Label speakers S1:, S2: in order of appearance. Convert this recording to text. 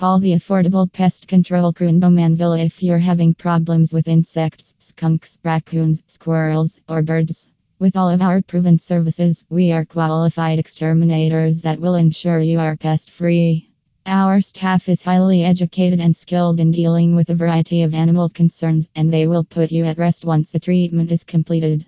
S1: Call the affordable pest control crew in if you're having problems with insects, skunks, raccoons, squirrels, or birds. With all of our proven services, we are qualified exterminators that will ensure you are pest free. Our staff is highly educated and skilled in dealing with a variety of animal concerns, and they will put you at rest once the treatment is completed.